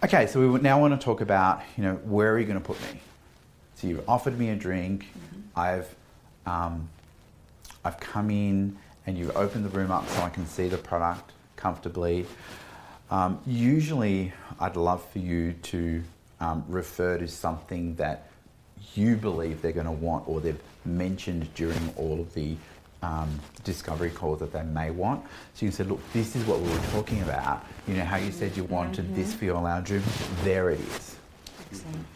Okay, so we now want to talk about, you know, where are you going to put me? So you've offered me a drink. I've, um, I've come in and you've opened the room up so I can see the product comfortably. Um, usually, I'd love for you to um, refer to something that you believe they're going to want or they've mentioned during all of the um, discovery calls that they may want. So you can say, look, this is what we were talking about. You know how you said you wanted this for your lounge room? There it is. Excellent.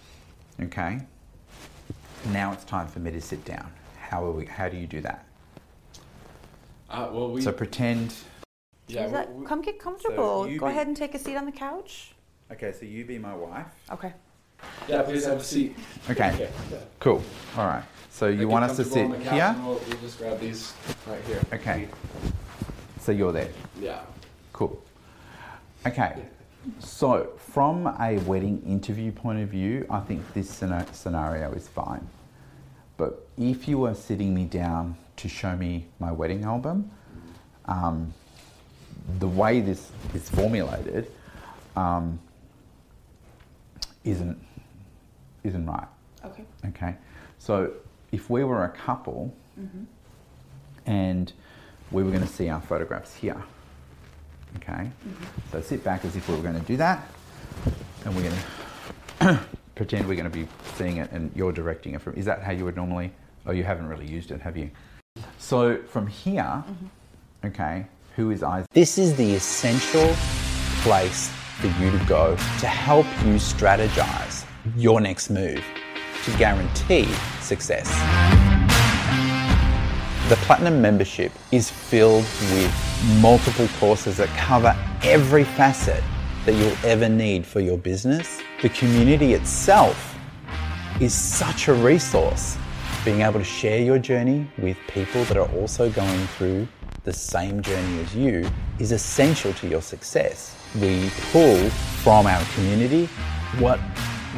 Okay. Now it's time for me to sit down. How are we? How do you do that? Uh, well, we. So pretend. yeah, that, we- come get comfortable. you Go be- ahead and take a seat on the couch. Okay, so you be my wife. Okay. Yeah, please have a seat. Okay. yeah. Cool. All right. So you want us to sit on the couch here? We'll, we'll just grab these right here. Okay. So you're there. Yeah. Cool. Okay. So, from a wedding interview point of view, I think this scenario is fine. But if you were sitting me down to show me my wedding album, um, the way this is formulated um, isn't isn't right. Okay. Okay, so if we were a couple mm-hmm. and we were going to see our photographs here, okay, mm-hmm. so sit back as if we were going to do that, and we're going to pretend we're going to be seeing it, and you're directing it from. Is that how you would normally? Oh, you haven't really used it, have you? So from here, mm-hmm. okay, who is I? This is the essential place for you to go to help you strategize your next move to guarantee success. The Platinum membership is filled with multiple courses that cover every facet that you'll ever need for your business. The community itself is such a resource. Being able to share your journey with people that are also going through the same journey as you is essential to your success. We pull from our community what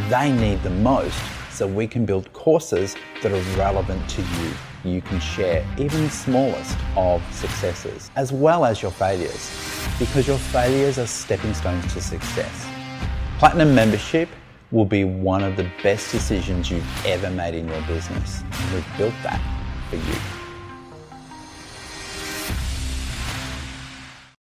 they need the most so we can build courses that are relevant to you. You can share even the smallest of successes as well as your failures because your failures are stepping stones to success. Platinum membership will be one of the best decisions you've ever made in your business. We've built that for you.